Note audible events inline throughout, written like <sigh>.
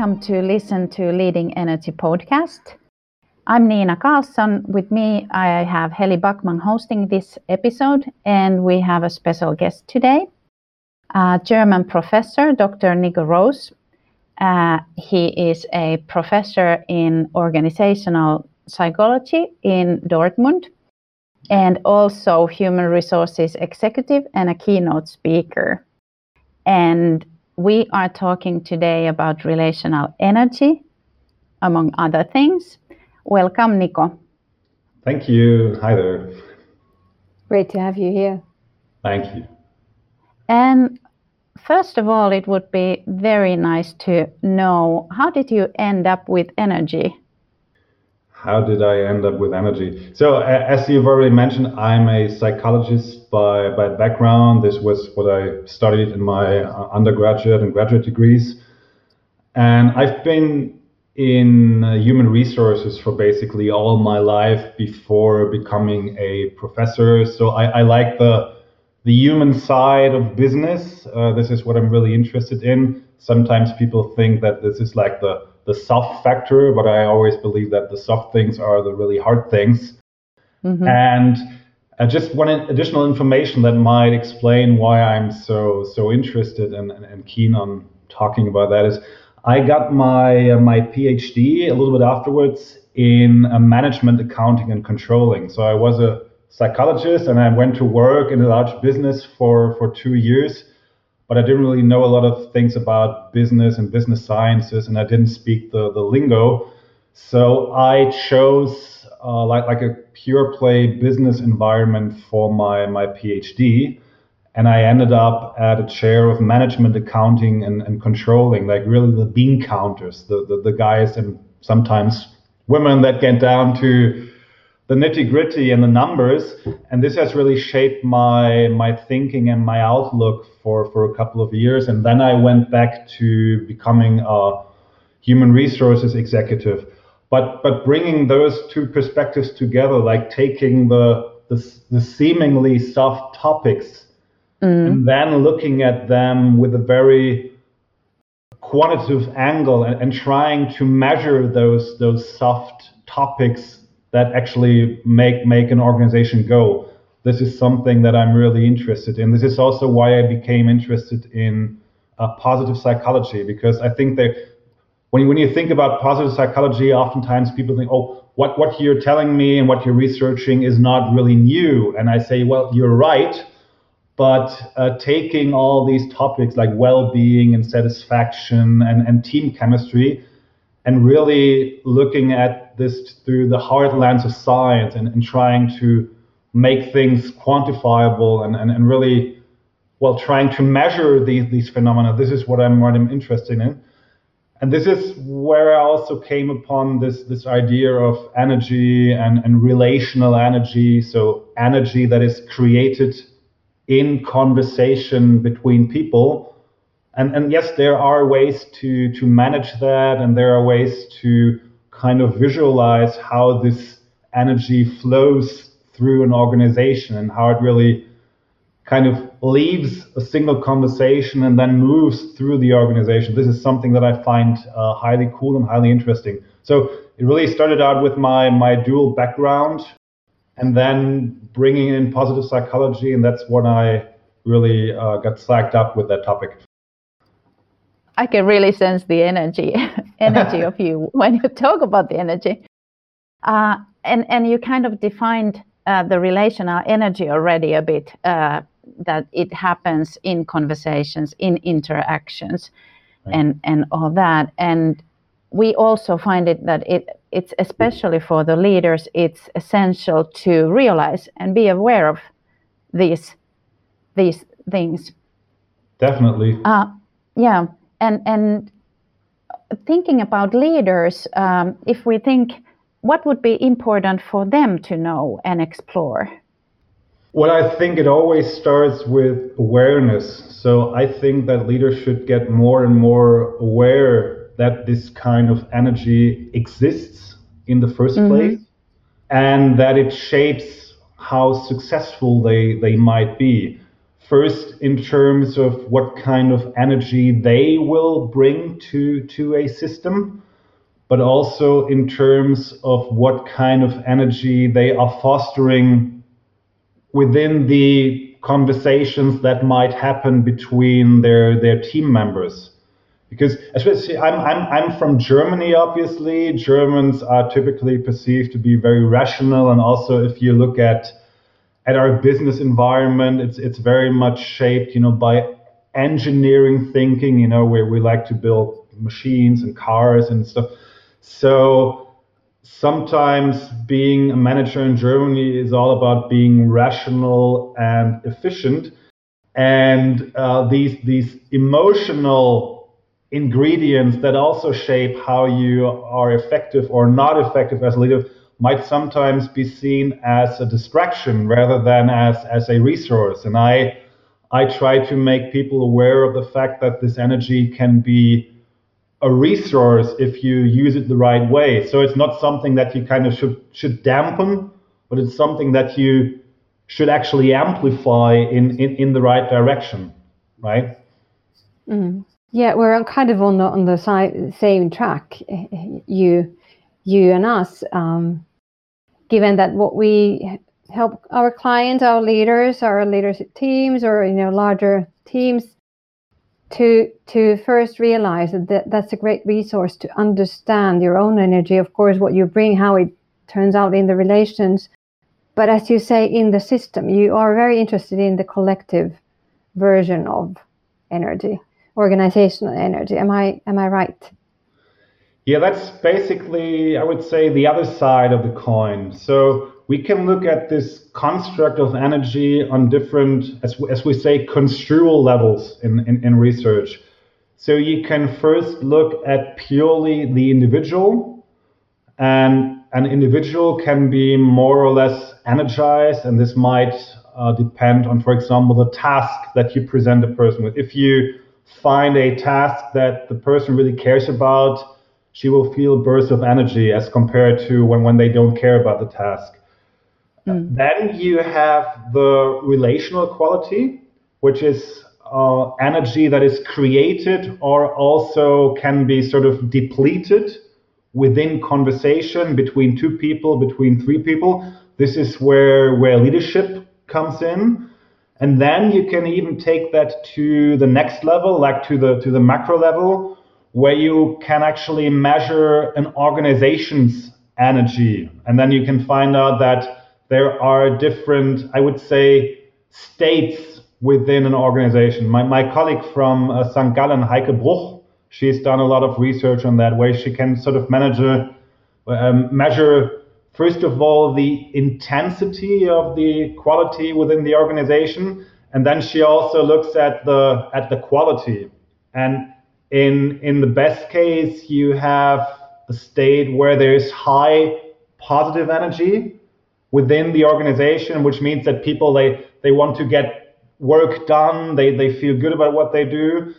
Welcome to listen to Leading Energy podcast. I'm Nina Carlson. With me, I have Heli Backman hosting this episode, and we have a special guest today, a German professor, Dr. Nico Rose. Uh, he is a professor in organizational psychology in Dortmund and also human resources executive and a keynote speaker. And we are talking today about relational energy, among other things. Welcome, Nico. Thank you. Hi there. Great to have you here. Thank you. And first of all, it would be very nice to know how did you end up with energy? How did I end up with energy? So, as you've already mentioned, I'm a psychologist by, by background. This was what I studied in my uh, undergraduate and graduate degrees. And I've been in uh, human resources for basically all my life before becoming a professor. So, I, I like the the human side of business. Uh, this is what I'm really interested in. Sometimes people think that this is like the the soft factor, but I always believe that the soft things are the really hard things. Mm-hmm. And uh, just one additional information that might explain why I'm so so interested and, and, and keen on talking about that is I got my uh, my PhD a little bit afterwards in uh, management accounting and controlling. So I was a psychologist and I went to work in a large business for for two years but I didn't really know a lot of things about business and business sciences, and I didn't speak the, the lingo. So I chose uh, like like a pure play business environment for my my PhD, and I ended up at a chair of management accounting and, and controlling, like really the bean counters, the, the the guys and sometimes women that get down to the nitty gritty and the numbers. And this has really shaped my my thinking and my outlook for for a couple of years. And then I went back to becoming a human resources executive. But but bringing those two perspectives together, like taking the the, the seemingly soft topics mm. and then looking at them with a very quantitative angle and, and trying to measure those those soft topics that actually make make an organization go. This is something that I'm really interested in. This is also why I became interested in uh, positive psychology because I think that when you, when you think about positive psychology, oftentimes people think, oh, what what you're telling me and what you're researching is not really new. And I say, well, you're right. But uh, taking all these topics like well-being and satisfaction and, and team chemistry and really looking at this through the hard lens of science and, and trying to make things quantifiable and, and, and really well trying to measure these these phenomena. This is what i'm what i'm interested in. And this is where i also came upon this this idea of energy and, and relational energy. So energy that is created in conversation between people and and yes, there are ways to to manage that, and there are ways to kind of visualize how this energy flows through an organization and how it really kind of leaves a single conversation and then moves through the organization. This is something that I find uh, highly cool and highly interesting. So it really started out with my my dual background, and then bringing in positive psychology, and that's when I really uh, got slacked up with that topic. I can really sense the energy, <laughs> energy <laughs> of you when you talk about the energy. Uh, and and you kind of defined uh, the relational energy already a bit. Uh, that it happens in conversations, in interactions, right. and and all that. And we also find it that it it's especially for the leaders. It's essential to realize and be aware of these these things. Definitely. Uh, yeah and and thinking about leaders, um, if we think what would be important for them to know and explore? Well, I think it always starts with awareness. So I think that leaders should get more and more aware that this kind of energy exists in the 1st mm-hmm. place and that it shapes how successful they, they might be. First in terms of what kind of energy they will bring to, to a system, but also in terms of what kind of energy they are fostering within the conversations that might happen between their, their team members. Because especially I'm, I'm, I'm from Germany, obviously. Germans are typically perceived to be very rational. And also if you look at at our business environment, it's it's very much shaped, you know, by engineering thinking, you know, where we like to build machines and cars and stuff. So sometimes being a manager in Germany is all about being rational and efficient, and uh, these these emotional ingredients that also shape how you are effective or not effective as a leader might sometimes be seen as a distraction rather than as, as a resource. And I, I try to make people aware of the fact that this energy can be a resource if you use it the right way. So it's not something that you kind of should, should dampen, but it's something that you should actually amplify in, in, in the right direction, right? Mm. Yeah, we're kind of on the on the si- same track, you you and us. Um, given that what we help our clients, our leaders, our leadership teams, or you know larger teams to to first realize that that's a great resource to understand your own energy of course what you bring how it turns out in the relations. But as you say in the system you are very interested in the collective version of energy organizational energy. Am i am i right yeah, that's basically, I would say, the other side of the coin. So we can look at this construct of energy on different, as, as we say, construal levels in, in, in research. So you can first look at purely the individual, and an individual can be more or less energized, and this might uh, depend on, for example, the task that you present a person with. If you find a task that the person really cares about, she will feel bursts of energy as compared to when, when they don't care about the task. Mm. Then you have the relational quality, which is uh, energy that is created or also can be sort of depleted within conversation between two people, between three people. This is where, where leadership comes in. And then you can even take that to the next level, like to the to the macro level, where you can actually measure an organization's energy. And then you can find out that there are different, I would say, states within an organization. My, my colleague from uh, St. Gallen, Heike Bruch, she's done a lot of research on that, where she can sort of manage a, um, measure, first of all, the intensity of the quality within the organization. And then she also looks at the at the quality. And in in the best case you have a state where there's high positive energy within the organization which means that people they they want to get work done. They they feel good about what they do.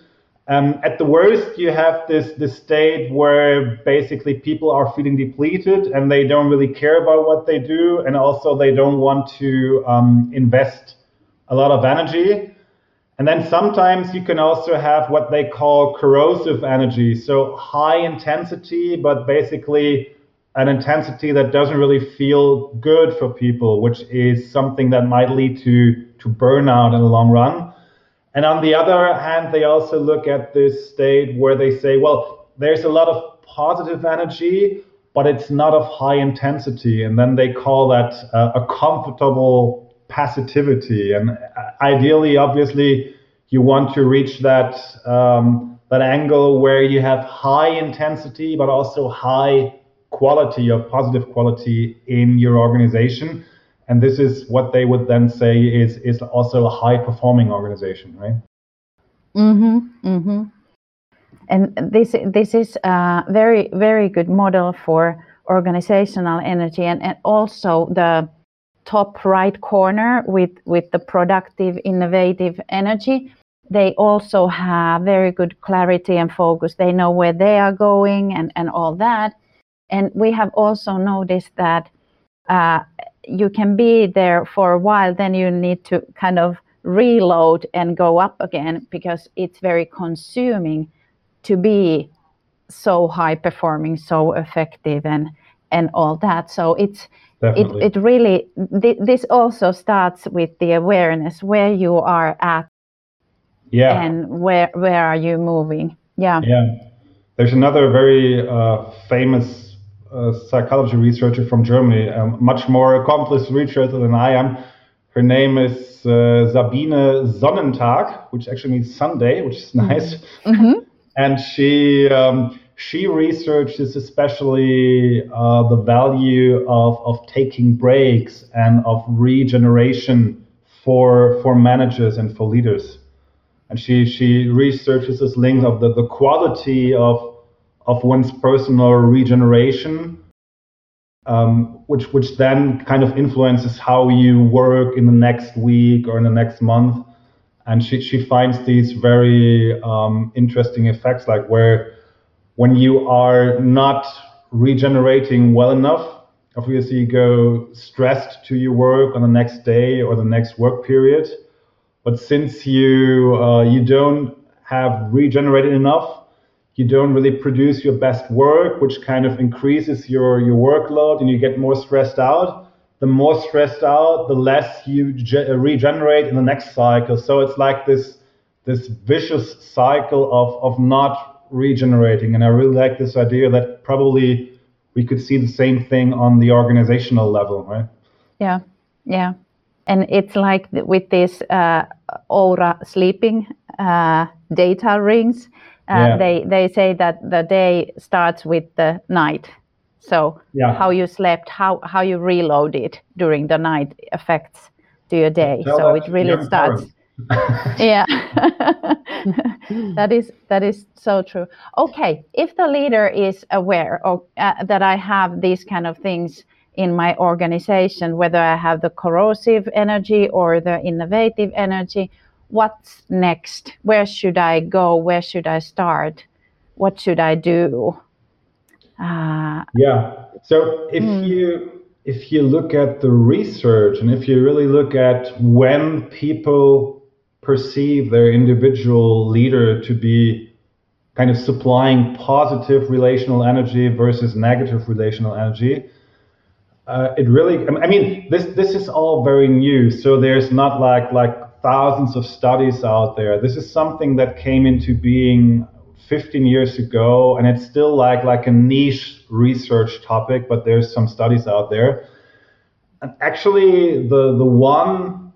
Um, at the worst you have this this state where basically people are feeling depleted and they don't really care about what they do and also they don't want to um, invest a lot of energy and then sometimes you can also have what they call corrosive energy. So high intensity, but basically an intensity that doesn't really feel good for people, which is something that might lead to, to burnout in the long run. And on the other hand, they also look at this state where they say, well, there's a lot of positive energy, but it's not of high intensity. And then they call that uh, a comfortable passivity. And ideally, obviously, you want to reach that um, that angle where you have high intensity, but also high quality or positive quality in your organization. And this is what they would then say is is also a high performing organization, right? Mm-hmm. Mm-hmm. And this this is a very very good model for organizational energy and, and also the top right corner with, with the productive, innovative energy, they also have very good clarity and focus. They know where they are going and, and all that. And we have also noticed that uh, you can be there for a while, then you need to kind of reload and go up again because it's very consuming to be so high performing, so effective, and and all that. So it's Definitely. it it really th- this also starts with the awareness where you are at yeah. and where where are you moving. Yeah. Yeah. There's another very uh, famous uh, psychology researcher from Germany, a much more accomplished researcher than I am. Her name is uh, Sabine Sonnentag, which actually means Sunday, which is <laughs> nice. Mhm. and she um, she researches especially uh, the value of, of taking breaks and of regeneration for for managers and for leaders. And she she researches this link of the, the quality of of one's personal regeneration um, which which then kind of influences how you work in the next week or in the next month. And she, she finds these very um, interesting effects like where when you are not regenerating well enough obviously you go stressed to your work on the next day or the next work period but since you uh, you don't have regenerated enough you don't really produce your best work which kind of increases your your workload and you get more stressed out the more stressed out, the less you ge- regenerate in the next cycle. So it's like this this vicious cycle of of not regenerating. And I really like this idea that probably we could see the same thing on the organizational level, right? Yeah, yeah, and it's like with this uh, Oura sleeping uh, data rings. Uh, Yeah. They they say that the day starts with the night. So Yeah. how you slept, how how you reloaded during the night affects to your day. Tell so it really starts. <laughs> yeah <laughs> that is that is so true okay if the leader is aware of uh, that i have these kind of things in my organization whether i have the corrosive energy or the innovative energy what's next where should i go where should i start what should i do uh, Yeah. So if Hmm. you if you look at the research and if you really look at when people perceive their individual leader to be kind of supplying positive relational energy versus negative relational energy, uh, it really i mean this this is all very new. So there's not like like thousands of studies out there. This is something that came into being 15 years ago and it's still like like a niche research topic but there's some studies out there. And actually the the one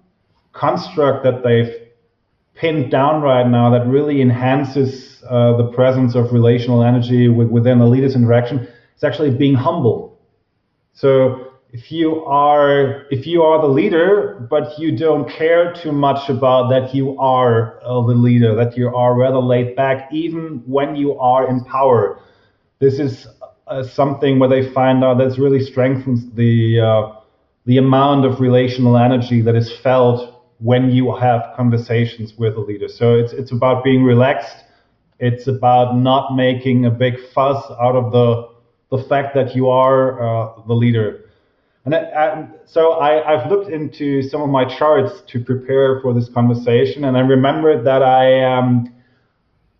construct that they've pinned down right now that really enhances uh, the presence of relational energy within a leader's interaction is actually being humble. So if you are if you are the leader, but you don't care too much about that you are uh, the leader, that you are rather laid back, even when you are in power, this is uh, something where they find out that really strengthens the uh, the amount of relational energy that is felt when you have conversations with a leader. So it's it's about being relaxed. It's about not making a big fuss out of the the fact that you are uh, the leader. And I, I, so I, I've looked into some of my charts to prepare for this conversation, and I remembered that I um,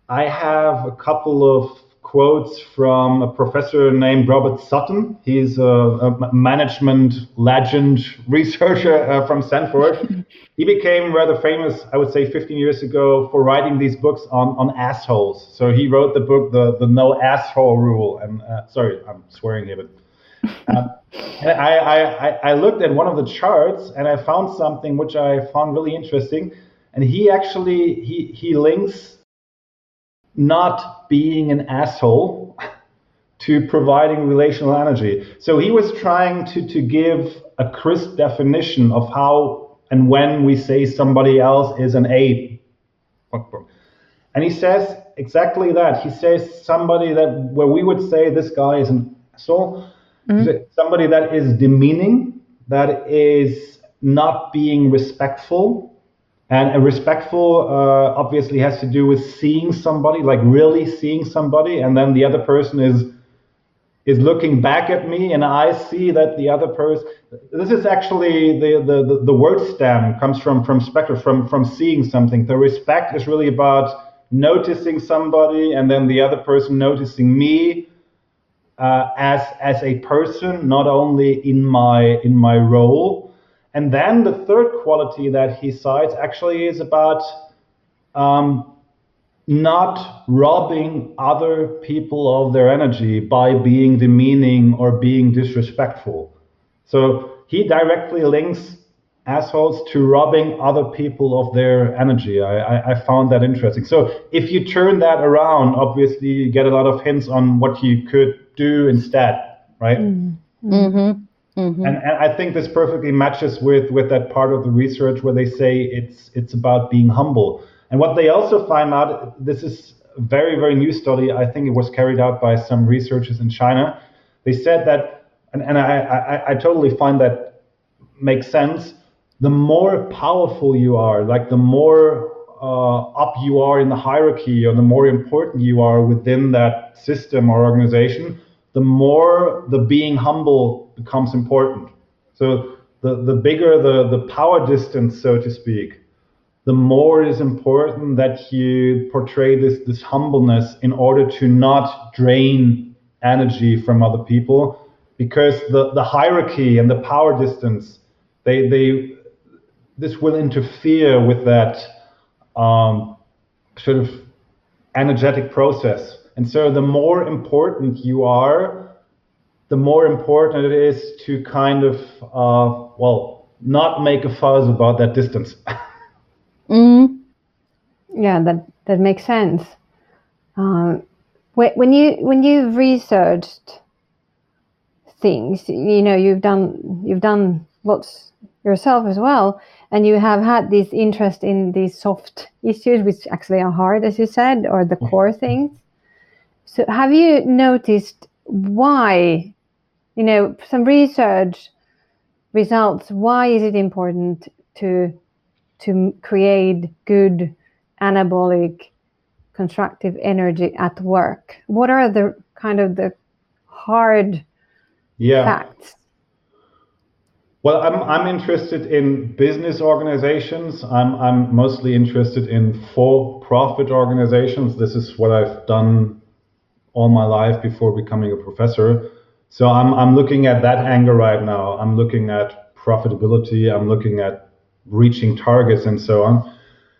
I have a couple of quotes from a professor named Robert Sutton. He's a, a management legend <laughs> researcher uh, from Stanford. he became rather famous, I would say, 15 years ago for writing these books on, on assholes. So he wrote the book, the, the No Asshole Rule. And uh, sorry, I'm swearing here, but and I, I, I looked at one of the charts and I found something which I found really interesting. And he actually he he links not being an asshole to providing relational energy. So he was trying to, to give a crisp definition of how and when we say somebody else is an A. And he says exactly that. He says somebody that where we would say this guy is an asshole, mm-hmm. somebody that is demeaning, that is not being respectful, and respectful uh, obviously has to do with seeing somebody, like really seeing somebody, and then the other person is is looking back at me and I see that the other person this is actually the, the, the, word stem comes from from spectra from from seeing something. The respect is really about noticing somebody and then the other person noticing me uh, as as a person, not only in my in my role. And then the third quality that he cites actually is about um, not robbing other people of their energy by being demeaning or being disrespectful. So he directly links assholes to robbing other people of their energy. I, I, I, found that interesting. So if you turn that around, obviously you get a lot of hints on what you could do instead, right? Mm-hmm. Mm-hmm. And, and I think this perfectly matches with, with that part of the research where they say it's it's about being humble. And what they also find out, this is a very, very new study. I think it was carried out by some researchers in China. They said that, and, and I, I, I totally find that makes sense. The more powerful you are, like the more uh, up you are in the hierarchy or the more important you are within that system or organization, the more the being humble becomes important. So the, the bigger the, the power distance, so to speak, the more it is important that you portray this, this humbleness in order to not drain energy from other people because the, the hierarchy and the power distance they, they this will interfere with that um, sort of energetic process and so the more important you are the more important it is to kind of uh, well not make a fuss about that distance <laughs> Mm. Yeah, that that makes sense. Um, when you when you've researched things, you know you've done you've done lots yourself as well, and you have had this interest in these soft issues, which actually are hard, as you said, or the core things. So, have you noticed why? You know, some research results. Why is it important to to create good anabolic constructive energy at work what are the kind of the hard yeah. facts well I'm, I'm interested in business organizations I'm, I'm mostly interested in for-profit organizations this is what i've done all my life before becoming a professor so I'm, I'm looking at that angle right now i'm looking at profitability i'm looking at reaching targets and so on.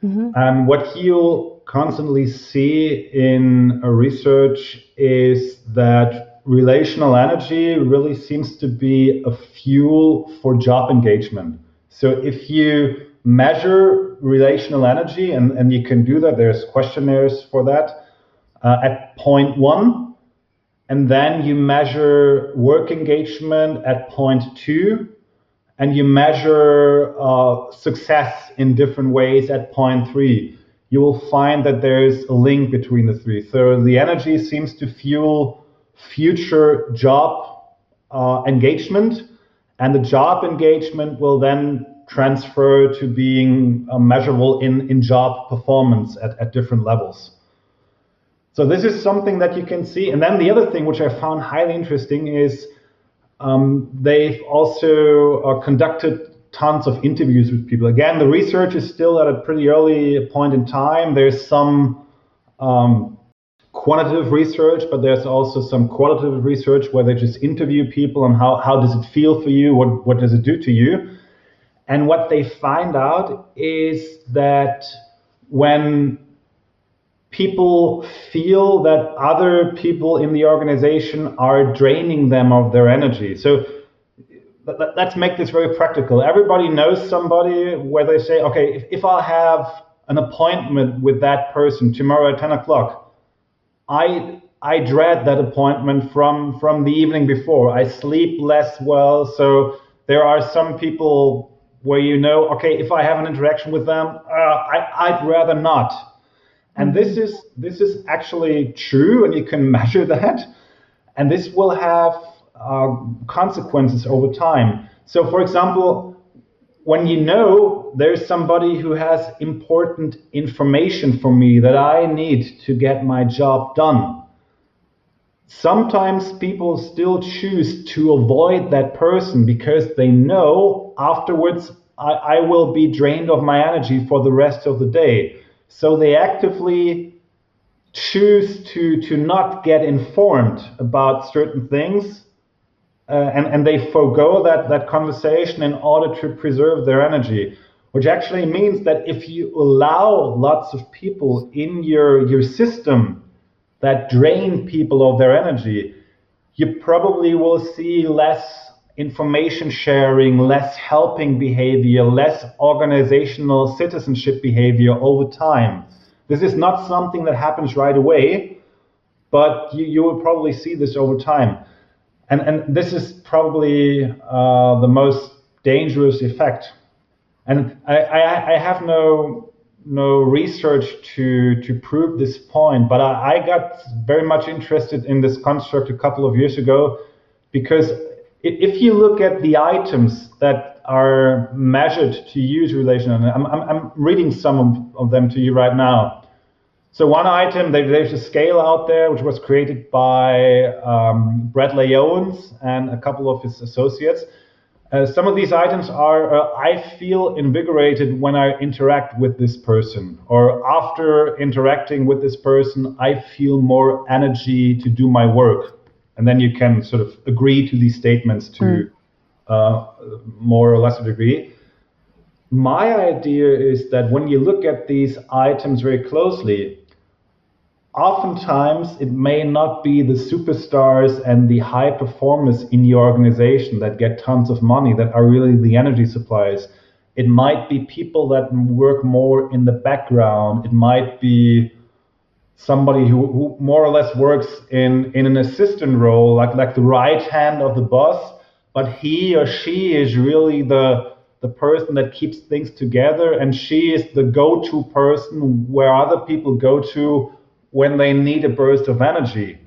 Mm-hmm. And what you'll constantly see in a research is that relational energy really seems to be a fuel for job engagement. So if you measure relational energy, and, and you can do that, there's questionnaires for that, uh, at point one, and then you measure work engagement at point two, and you measure uh, success in different ways at point three, you will find that there's a link between the three. So the energy seems to fuel future job uh, engagement, and the job engagement will then transfer to being uh, measurable in, in job performance at, at different levels. So this is something that you can see. And then the other thing which I found highly interesting is um, they've also uh, conducted tons of interviews with people. Again, the research is still at a pretty early point in time. There's some um, quantitative research, but there's also some qualitative research where they just interview people on how, how does it feel for you, what, what does it do to you. And what they find out is that when people feel that other people in the organization are draining them of their energy. So let's make this very practical. Everybody knows somebody where they say, okay, if, if I have an appointment with that person tomorrow at 10 o'clock, I I dread that appointment from from the evening before. I sleep less well, so there are some people where you know, okay, if I have an interaction with them, uh, I, I'd rather not and this is this is actually true, and you can <laughs> measure that. And this will have uh, consequences over time. So, for example, when you know there's somebody who has important information for me that I need to get my job done, sometimes people still choose to avoid that person because they know afterwards I, I, will be drained of my energy for the rest of the day. So they actively choose to, to not get informed about certain things uh, and, and they forego that, that conversation in order to preserve their energy. Which actually means that if you allow lots of people in your, your system that drain people of their energy, you probably will see less information sharing, less helping behavior, less organizational citizenship behavior over time. This is not something that happens right away, but you, you will probably see this over time. And, and this is probably uh, the most dangerous effect. And I, I, I have no no research to to prove this point, but I, I got very much interested in this construct a couple of years ago because if you look at the items that are measured to use relation, and I'm, I'm, I'm reading some of, of, them to you right now. So one item, there's a scale out there which was created by um, Bradley Owens and a couple of his associates. Uh, some of these items are uh, I feel invigorated when I interact with this person, or after interacting with this person, I feel more energy to do my work. And then you can sort of agree to these statements to mm. uh, more or less a degree. My idea is that when you look at these items very closely, oftentimes it may not be the superstars and the high performers in your organization that get tons of money that are really the energy suppliers. It might be people that work more in the background. It might be somebody who, who more or less works in, in an assistant role, like, like the right hand of the boss, but he or she is really the the person that keeps things together and she is the go-to person where other people go to when they need a burst of energy.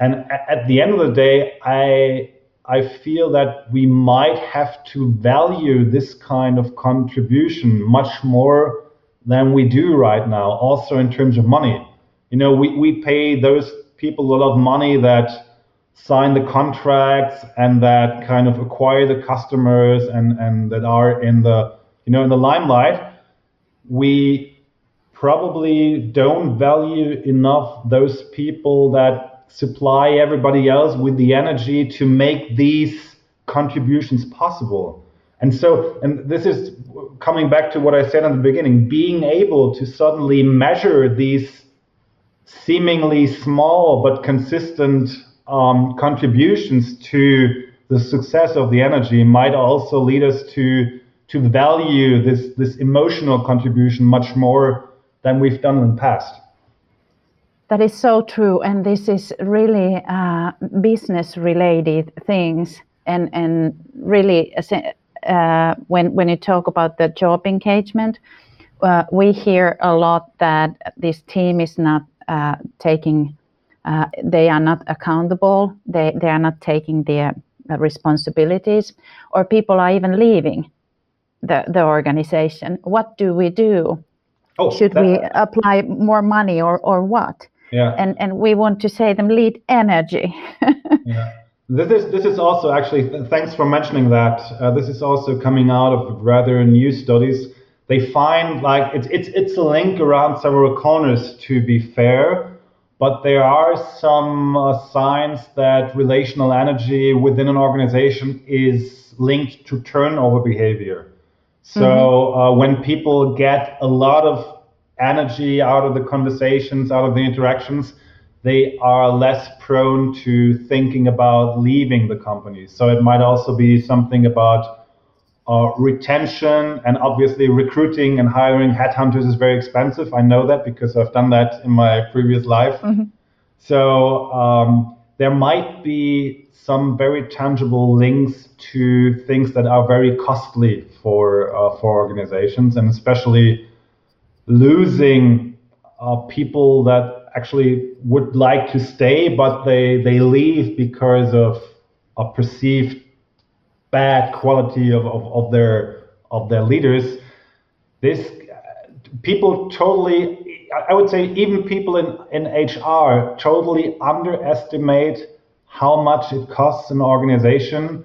And at the end of the day, I I feel that we might have to value this kind of contribution much more than we do right now, also in terms of money. You know, we, we pay those people a lot of money that sign the contracts and that kind of acquire the customers and, and that are in the you know in the limelight. We probably don't value enough those people that supply everybody else with the energy to make these contributions possible. And so, and this is coming back to what I said in the beginning, being able to suddenly measure these seemingly small but consistent um, contributions to the success of the energy might also lead us to to value this this emotional contribution much more than we've done in the past. That is so true, and this is really uh, business-related things, and and really uh, when when you talk about the job engagement, uh, we hear a lot that this team is not taking, uh, they are not accountable, they they are not taking their uh, responsibilities, or people are even leaving the the organization. What do we do? Oh, Should we apply more money or, or what? Yeah. And and we want to say them lead energy. <laughs> yeah. This is this is also actually thanks for mentioning that. Uh, this is also coming out of rather new studies. They find like it's it's it's a link around several corners to be fair, but there are some uh, signs that relational energy within an organization is linked to turnover behavior. So mm-hmm. uh, when people get a lot of energy out of the conversations, out of the interactions, they are less prone to thinking about leaving the company. So it might also be something about uh, retention and obviously recruiting and hiring headhunters is very expensive. I know that because I've done that in my previous life. Mm-hmm. So um, there might be some very tangible links to things that are very costly for uh, for organizations, and especially losing uh, people that actually would like to stay, but they they leave because of a perceived bad quality of, of, of their of their leaders. This people totally I would say even people in, in HR totally underestimate how much it costs an organization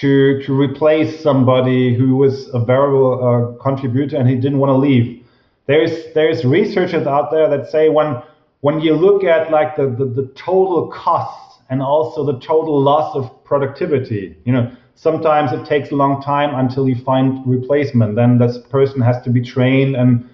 to to replace somebody who was a variable uh, contributor and he didn't want to leave. There's there's researchers out there that say when when you look at like the, the, the total costs and also the total loss of productivity, you know, sometimes it takes a long time until you find replacement. Then this person has to be trained and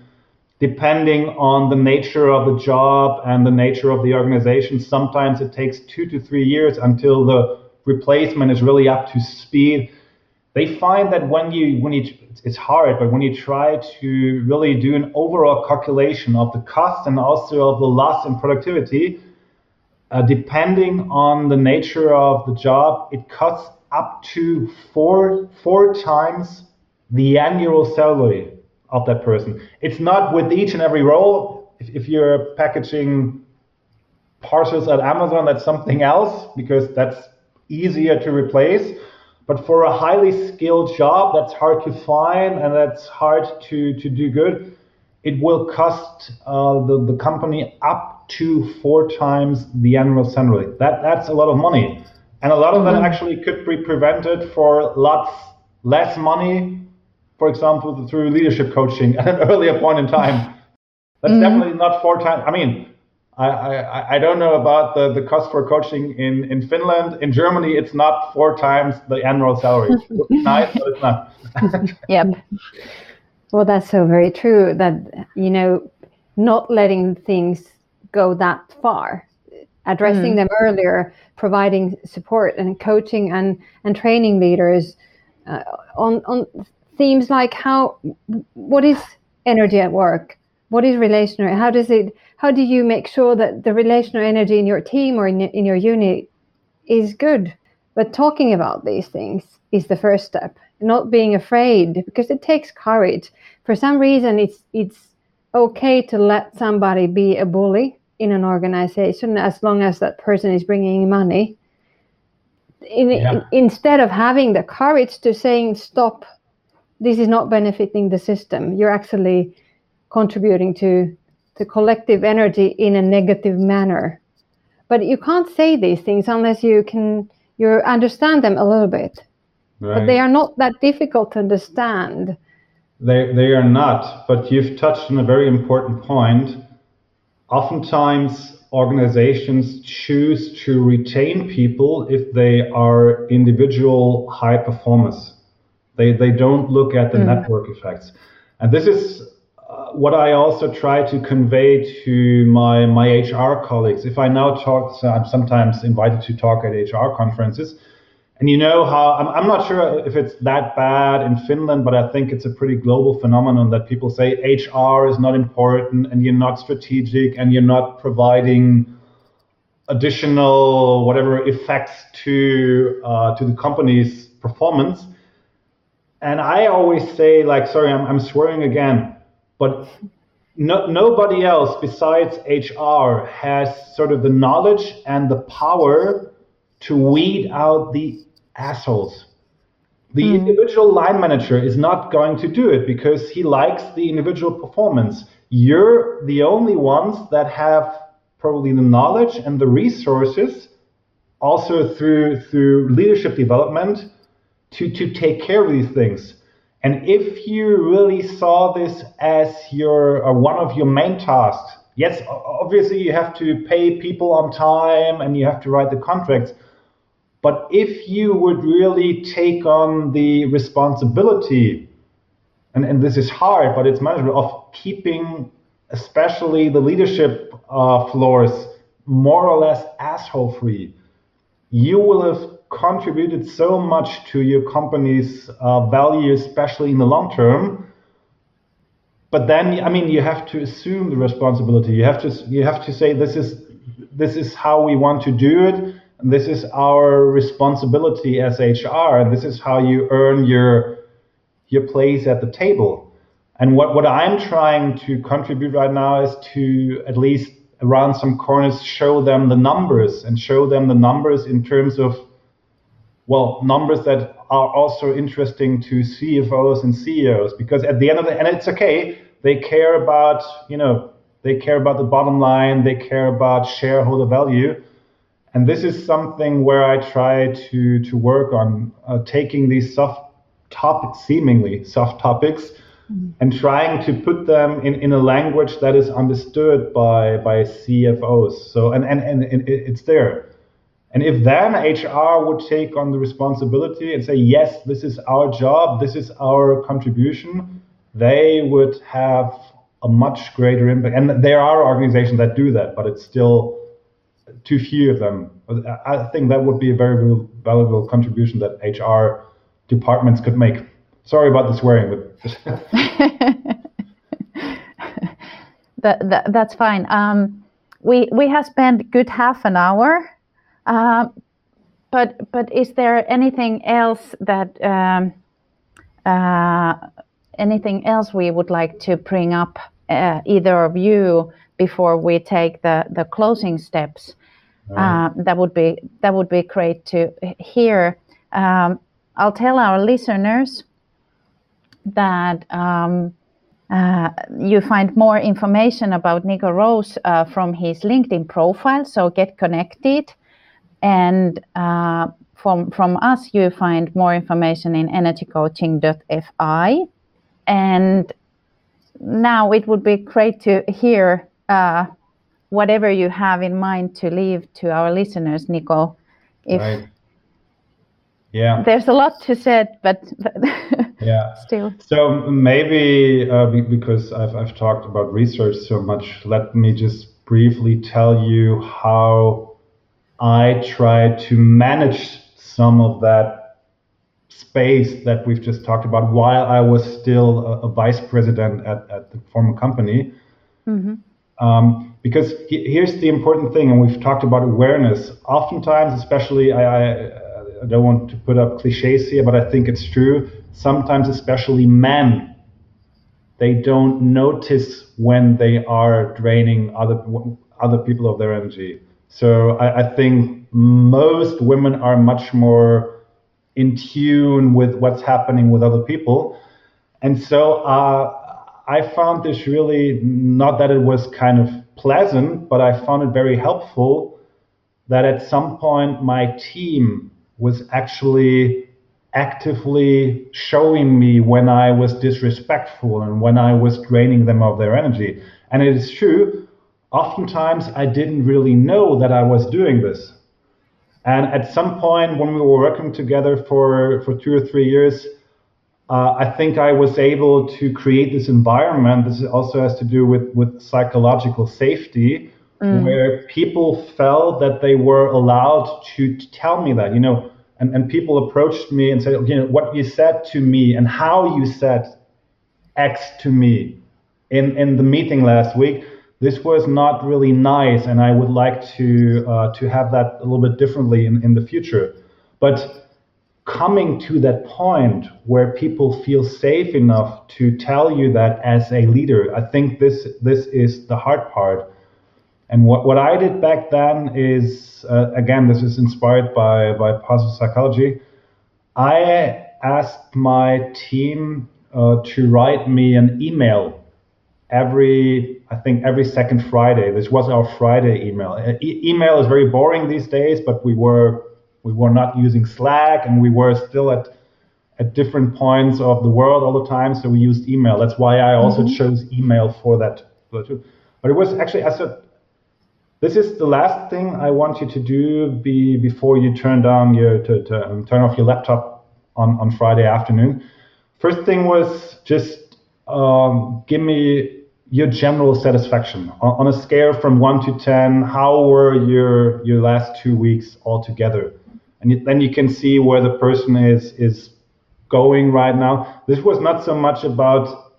depending on the nature of the job and the nature of the organization, sometimes it takes two to three years until the replacement is really up to speed. They find that when you when you it's hard, but when you try to really do an overall calculation of the cost and also of the loss in productivity, uh, depending on the nature of the job, it costs up to four four times the annual salary of that person. It's not with each and every role. If, if you're packaging parcels at Amazon, that's something else because that's easier to replace. But for a highly skilled job that's hard to find and that's hard to, to do good, it will cost uh, the, the company up to four times the annual salary. That, that's a lot of money. And a lot of mm-hmm. that actually could be prevented for lots less money, for example, through leadership coaching <laughs> at an earlier point in time. That's mm-hmm. definitely not four times. I mean, I, I, I don't know about the, the cost for coaching in, in Finland. In Germany, it's not four times the annual salary. <laughs> It's nice, but it's not. <laughs> yep. Well, that's so very true that, you know, not letting things go that far, addressing mm. them earlier, providing support and coaching and, and training leaders uh, on, on themes like how, what is energy at work? What is relational? How does it, how do you make sure that the relational energy in your team or in, in your unit is good? But talking about these things is the first step. Not being afraid because it takes courage. For some reason, it's it's okay to let somebody be a bully in an organization as long as that person is bringing money. In, yeah. in, instead of having the courage to saying stop, this is not benefiting the system. You're actually contributing to the collective energy in a negative manner. But you can't say these things unless you can you understand them a little bit. Right. But they are not that difficult to understand. They they are not, but you've touched on a very important point. Oftentimes organizations choose to retain people if they are individual high performers. They they don't look at the mm. network effects. And this is what I also try to convey to my my HR colleagues, if I now talk, so I'm sometimes invited to talk at HR conferences, and you know how I'm, I'm not sure if it's that bad in Finland, but I think it's a pretty global phenomenon that people say HR is not important and you're not strategic and you're not providing additional whatever effects to uh, to the company's performance. And I always say like, sorry, I'm, I'm swearing again but no, nobody else besides HR has sort of the knowledge and the power to weed out the assholes. The mm. individual line manager is not going to do it because he likes the individual performance. You're the only ones that have probably the knowledge and the resources, also through through leadership development, to to take care of these things. And if you really saw this as your uh, one of your main tasks, yes, obviously you have to pay people on time and you have to write the contracts. But if you would really take on the responsibility, and, and this is hard, but it's manageable, of keeping especially the leadership uh, floors more or less asshole free, you will have contributed so much to your company's uh, value, especially in the long term. But then, I mean, you have to assume the responsibility. You have to you have to say this is this is how we want to do it, and this is our responsibility as HR, this is how you earn your your place at the table. And what, what I'm trying to contribute right now is to at least around some corners show them the numbers and show them the numbers in terms of well, numbers that are also interesting to CFOs and CEOs because at the end of the and it's okay, they care about, you know, they care about the bottom line, they care about shareholder value. And this is something where I try to, to work on uh, taking these soft topics, seemingly soft topics, mm-hmm. and trying to put them in, in a language that is understood by, by CFOs. So, and, and, and it's there. And if then HR would take on the responsibility and say, yes, this is our job, this is our contribution, they would have a much greater impact. And there are organizations that do that, but it's still too few of them. I think that would be a very valuable contribution that HR departments could make. Sorry about the swearing, but <laughs> that, that, that's fine. Um, we we have spent good half an hour, uh, but but is there anything else that um, uh, anything else we would like to bring up, uh, either of you, before we take the the closing steps? Uh, that would be that would be great to hear. Um, I'll tell our listeners that um, uh, you find more information about Nico Rose uh, from his LinkedIn profile. So get connected, and uh, from from us you find more information in energycoaching.fi. And now it would be great to hear uh, whatever you have in mind to leave to our listeners, Nico. If right. Yeah. There's a lot to say, but, but <laughs> yeah. Still. So maybe uh, because I've I've talked about research so much, let me just briefly tell you how I try to manage some of that space that we've just talked about while I was still a, a vice president at, at the former company. Mm-hmm. Um, because here's the important thing, and we've talked about awareness. Oftentimes, especially, I, I, I don't want to put up cliches here, but I think it's true. Sometimes, especially men, they don't notice when they are draining other other people of their energy. So I, I think most women are much more in tune with what's happening with other people, and so uh, I found this really not that it was kind of pleasant, but I found it very helpful that at some point my team was actually actively showing me when I was disrespectful and when I was draining them of their energy. And it is true, oftentimes I didn't really know that I was doing this. And at some point when we were working together for, for two or three years, uh, I think I was able to create this environment. This also has to do with, with psychological safety, mm. where people felt that they were allowed to, to, tell me that, you know, and, and people approached me and said, you know, what you said to me and how you said X to me in, in the meeting last week. This was not really nice, and I would like to uh, to have that a little bit differently in, in the future. But coming to that point where people feel safe enough to tell you that as a leader. I think this this is the hard part. And what, what i did back then is uh, again this is inspired by by positive psychology. I asked my team uh, to write me an email every i think every second friday. This was our friday email. E- email is very boring these days but we were we were not using Slack and we were still at at different points of the world all the time. So we used email. That's why I also mm-hmm. chose email for that. But it was actually I said this is the last thing I want you to do be before you turn down your to, to um, turn off your laptop on, on Friday afternoon. First thing was just um, give me your general satisfaction on, on, a scale from one to ten. How were your your last two weeks altogether? And then you can see where the person is is going right now. This was not so much about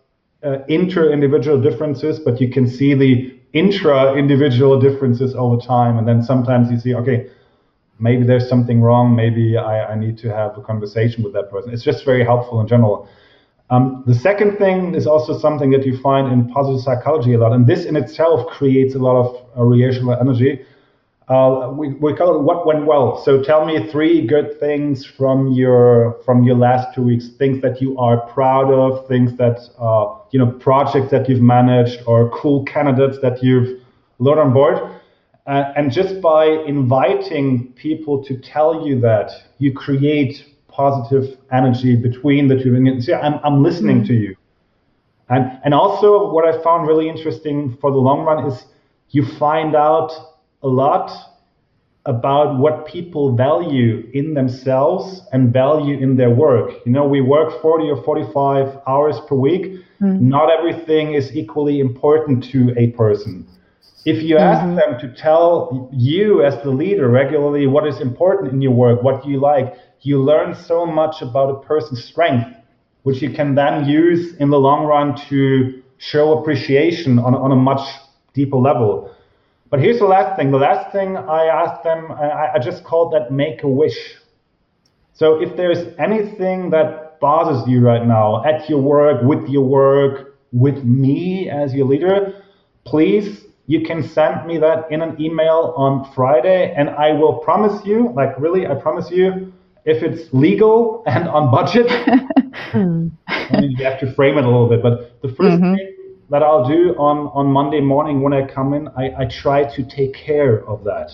uh, inter-individual differences, but you can see the intra-individual differences over time, and then sometimes you see, okay, maybe there's something wrong. Maybe I, I need to have a conversation with that person. It's just very helpful in general. Um, the second thing is also something that you find in positive psychology a lot, and this in itself creates a lot of uh, relational energy uh, we, we call it what went well. So tell me three good things from your from your last two weeks, things that you are proud of, things that uh, you know, projects that you've managed, or cool candidates that you've lured on board. Uh, and just by inviting people to tell you that, you create positive energy between the two. And see, I'm, I'm listening to you. And, and also, what I found really interesting for the long run is you find out a lot about what people value in themselves and value in their work. You know, we work 40 or 45 hours per week. Mm. Not everything is equally important to a person. If you ask mm-hmm. them to tell you as the leader regularly what is important in your work, what you like, you learn so much about a person's strength, which you can then use in the long run to show appreciation on, on a much deeper level. But here's the last thing. The last thing I asked them, I, I just called that make a wish. So if there's anything that bothers you right now at your work, with your work, with me as your leader, please, you can send me that in an email on Friday, and I will promise you, like really, I promise you, if it's legal <laughs> and on budget, <laughs> I mean, you have to frame it a little bit. But the 1st mm-hmm. thing that I'll do on, on Monday morning when I come in, I, I try to take care of that.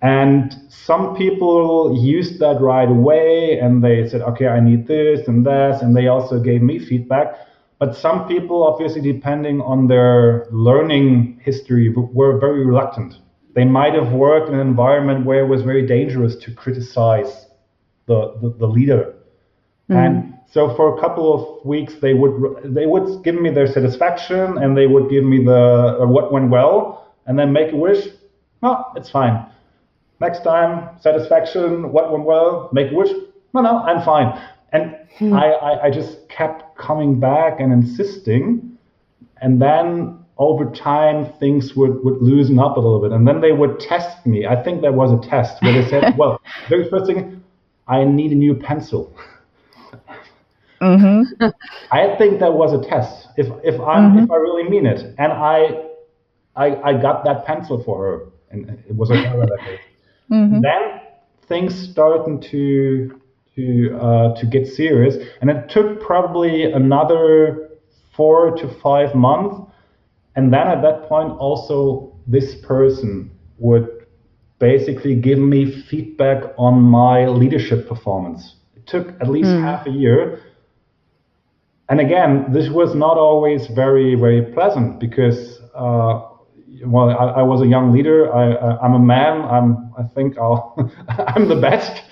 And some people used that right away and they said, okay, I need this and this. And they also gave me feedback. But some people, obviously, depending on their learning history, were very reluctant. They might have worked in an environment where it was very dangerous to criticize the, the, the leader. Mm. And so for a couple of weeks, they would they would give me their satisfaction and they would give me the uh, what went well, and then make a wish. No, it's fine. Next time, satisfaction, what went well, make a wish. No, no, I'm fine. And hmm. I, I, I just kept coming back and insisting, and then over time things would, would loosen up a little bit and then they would test me i think there was a test where they said <laughs> well very first thing i need a new pencil <laughs> Mm-hmm. I think that was a test. If if I mm-hmm. if I really mean it, and I, I I got that pencil for her, and it was a mm-hmm. Then things started to to uh, to get serious, and it took probably another four to five months, and then at that point also this person would basically give me feedback on my leadership performance. It took at least mm. half a year and again, this was not always very, very pleasant because, uh, well, I, I, was a young leader. I, am a man. I'm, I think I'll, <laughs> I'm the best.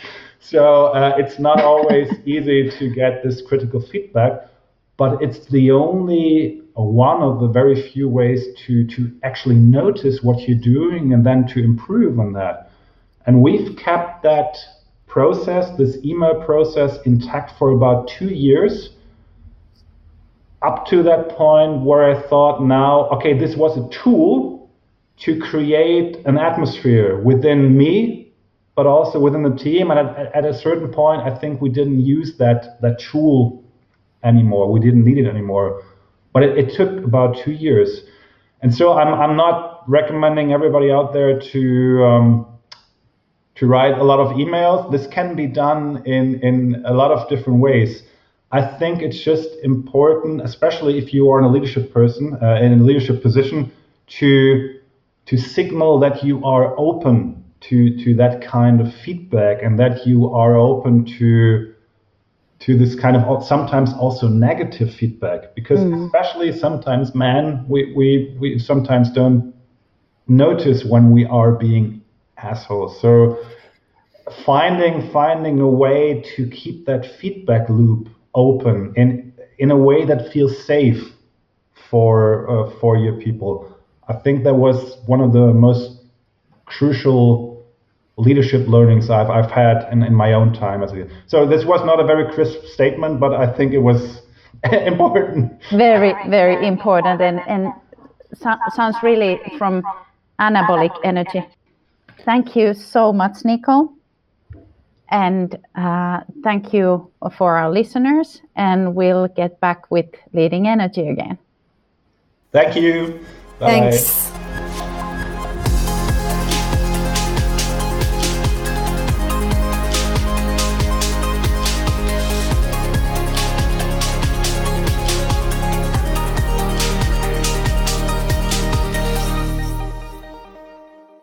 So uh, it's not always <laughs> easy to get this critical feedback, but it's the only uh, one of the very few ways to to actually notice what you're doing and then to improve on that. And we've kept that process, this email process, intact for about two years up to that point where I thought now, okay, this was a tool to create an atmosphere within me, but also within the team. And at, at, a certain point, I think we didn't use that that tool anymore. We didn't need it anymore. But it, it took about two years. And so I'm I'm not recommending everybody out there to um, to write a lot of emails. This can be done in in a lot of different ways. I think it's just important, especially if you are in a leadership person uh, in a leadership position, to to signal that you are open to to that kind of feedback and that you are open to to this kind of sometimes also negative feedback because mm. especially sometimes man we, we we sometimes don't notice when we are being assholes so finding finding a way to keep that feedback loop open in in a way that feels safe for uh, for your people. I think that was one of the most crucial leadership learnings I've I've had in, in my own time as a so this was not a very crisp statement, but I think it was <laughs> important. Very very important and and so, sounds really from anabolic energy. Thank you so much, Nico. And uh, thank you for our listeners, and we'll get back with leading energy again. Thank you. Bye. Thanks.